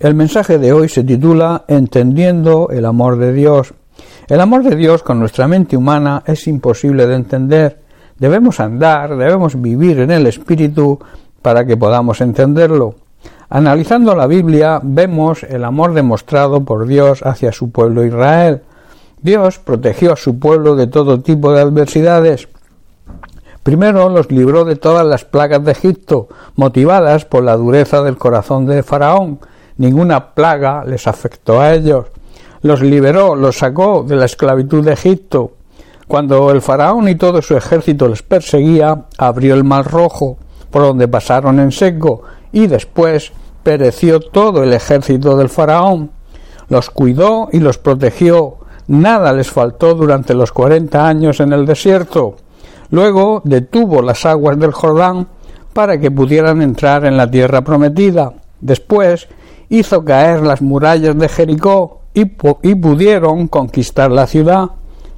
El mensaje de hoy se titula Entendiendo el amor de Dios. El amor de Dios con nuestra mente humana es imposible de entender. Debemos andar, debemos vivir en el Espíritu para que podamos entenderlo. Analizando la Biblia vemos el amor demostrado por Dios hacia su pueblo Israel. Dios protegió a su pueblo de todo tipo de adversidades. Primero los libró de todas las plagas de Egipto, motivadas por la dureza del corazón de Faraón. Ninguna plaga les afectó a ellos. Los liberó, los sacó de la esclavitud de Egipto. Cuando el faraón y todo su ejército les perseguía, abrió el mar rojo, por donde pasaron en seco, y después pereció todo el ejército del faraón. Los cuidó y los protegió. Nada les faltó durante los cuarenta años en el desierto. Luego detuvo las aguas del Jordán para que pudieran entrar en la tierra prometida. Después hizo caer las murallas de Jericó y, pudieron conquistar la ciudad.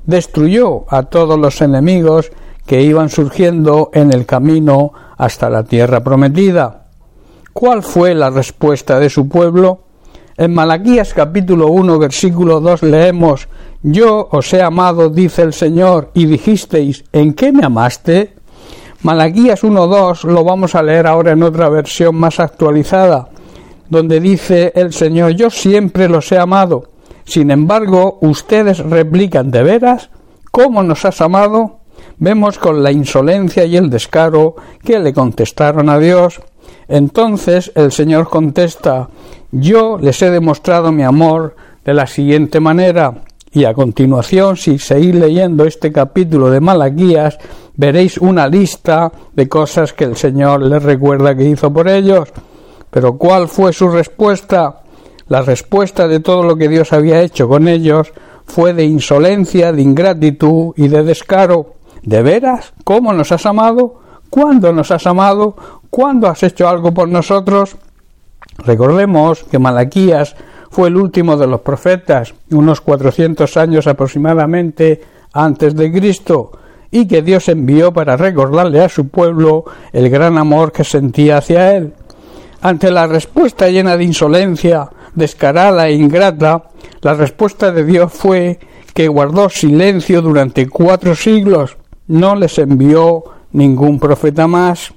Destruyó a todos los enemigos que iban surgiendo en el camino hasta la tierra prometida. ¿Cuál fue la respuesta de su pueblo? En Malaquías capítulo 1 versículo 2 leemos Yo os he amado, dice el Señor, y dijisteis ¿En qué me amaste? Malaquías 1.2 lo vamos a leer ahora en otra versión más actualizada, donde dice el Señor Yo siempre los he amado. Sin embargo, ustedes replican de veras ¿Cómo nos has amado? Vemos con la insolencia y el descaro que le contestaron a Dios. Entonces el Señor contesta yo les he demostrado mi amor de la siguiente manera, y a continuación, si seguís leyendo este capítulo de Malaquías, veréis una lista de cosas que el Señor les recuerda que hizo por ellos. Pero ¿cuál fue su respuesta? La respuesta de todo lo que Dios había hecho con ellos fue de insolencia, de ingratitud y de descaro. ¿De veras? ¿Cómo nos has amado? ¿Cuándo nos has amado? ¿Cuándo has hecho algo por nosotros? Recordemos que Malaquías fue el último de los profetas, unos 400 años aproximadamente antes de Cristo, y que Dios envió para recordarle a su pueblo el gran amor que sentía hacia él. Ante la respuesta llena de insolencia, descarada e ingrata, la respuesta de Dios fue que guardó silencio durante cuatro siglos, no les envió ningún profeta más.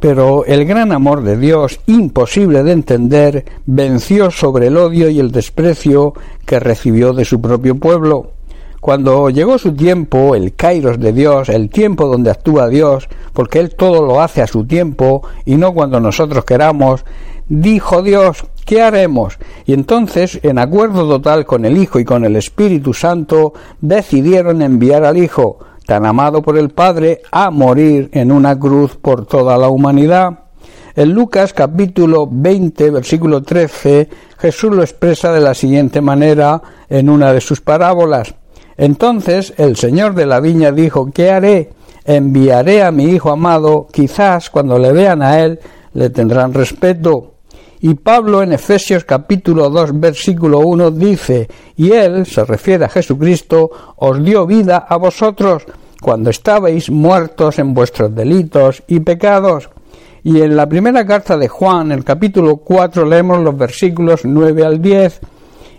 Pero el gran amor de Dios, imposible de entender, venció sobre el odio y el desprecio que recibió de su propio pueblo. Cuando llegó su tiempo, el kairos de Dios, el tiempo donde actúa Dios, porque Él todo lo hace a su tiempo y no cuando nosotros queramos, dijo Dios, ¿qué haremos? Y entonces, en acuerdo total con el Hijo y con el Espíritu Santo, decidieron enviar al Hijo, tan amado por el Padre, a morir en una cruz por toda la humanidad. En Lucas capítulo 20 versículo 13 Jesús lo expresa de la siguiente manera en una de sus parábolas. Entonces el Señor de la viña dijo, ¿qué haré? Enviaré a mi Hijo amado, quizás cuando le vean a él le tendrán respeto. Y Pablo en Efesios capítulo 2 versículo 1 dice, y él, se refiere a Jesucristo, os dio vida a vosotros cuando estabais muertos en vuestros delitos y pecados. Y en la primera carta de Juan, el capítulo 4, leemos los versículos 9 al 10.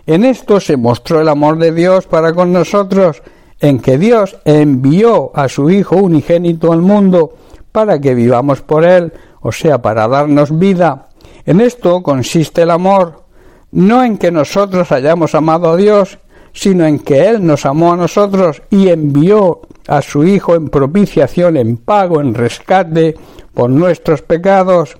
En esto se mostró el amor de Dios para con nosotros, en que Dios envió a su Hijo unigénito al mundo para que vivamos por él, o sea, para darnos vida. En esto consiste el amor, no en que nosotros hayamos amado a Dios, sino en que Él nos amó a nosotros y envió a su Hijo en propiciación, en pago, en rescate por nuestros pecados.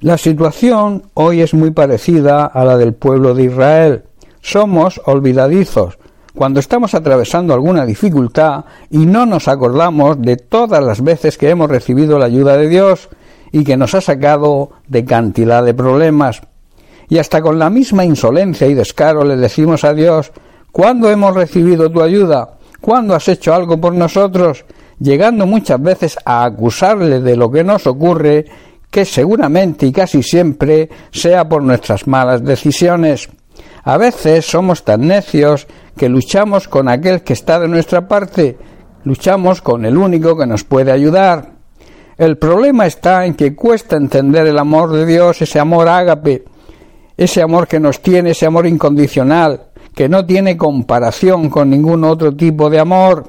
La situación hoy es muy parecida a la del pueblo de Israel. Somos olvidadizos cuando estamos atravesando alguna dificultad y no nos acordamos de todas las veces que hemos recibido la ayuda de Dios y que nos ha sacado de cantidad de problemas. Y hasta con la misma insolencia y descaro le decimos a Dios, ¿cuándo hemos recibido tu ayuda? ¿Cuándo has hecho algo por nosotros? Llegando muchas veces a acusarle de lo que nos ocurre, que seguramente y casi siempre sea por nuestras malas decisiones. A veces somos tan necios que luchamos con aquel que está de nuestra parte, luchamos con el único que nos puede ayudar. El problema está en que cuesta entender el amor de Dios, ese amor ágape, ese amor que nos tiene, ese amor incondicional, que no tiene comparación con ningún otro tipo de amor.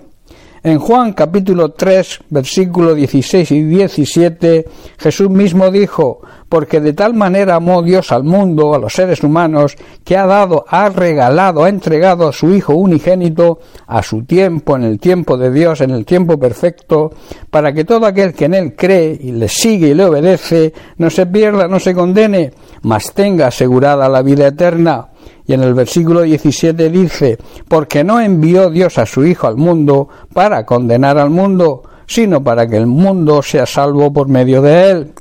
En Juan capítulo 3, versículo 16 y 17, Jesús mismo dijo, porque de tal manera amó Dios al mundo, a los seres humanos, que ha dado, ha regalado, ha entregado a su Hijo unigénito a su tiempo, en el tiempo de Dios, en el tiempo perfecto, para que todo aquel que en él cree y le sigue y le obedece, no se pierda, no se condene, mas tenga asegurada la vida eterna. Y en el versículo 17 dice, porque no envió Dios a su Hijo al mundo para condenar al mundo, sino para que el mundo sea salvo por medio de él.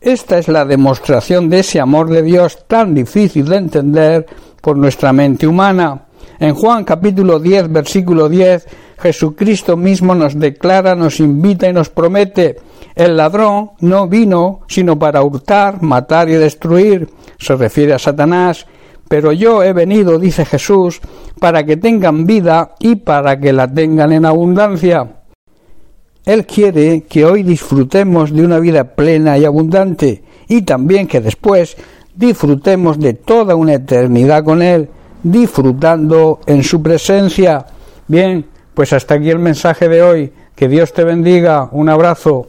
Esta es la demostración de ese amor de Dios tan difícil de entender por nuestra mente humana. En Juan capítulo 10, versículo 10, Jesucristo mismo nos declara, nos invita y nos promete, el ladrón no vino sino para hurtar, matar y destruir. Se refiere a Satanás pero yo he venido, dice Jesús, para que tengan vida y para que la tengan en abundancia. Él quiere que hoy disfrutemos de una vida plena y abundante y también que después disfrutemos de toda una eternidad con Él, disfrutando en su presencia. Bien, pues hasta aquí el mensaje de hoy. Que Dios te bendiga. Un abrazo.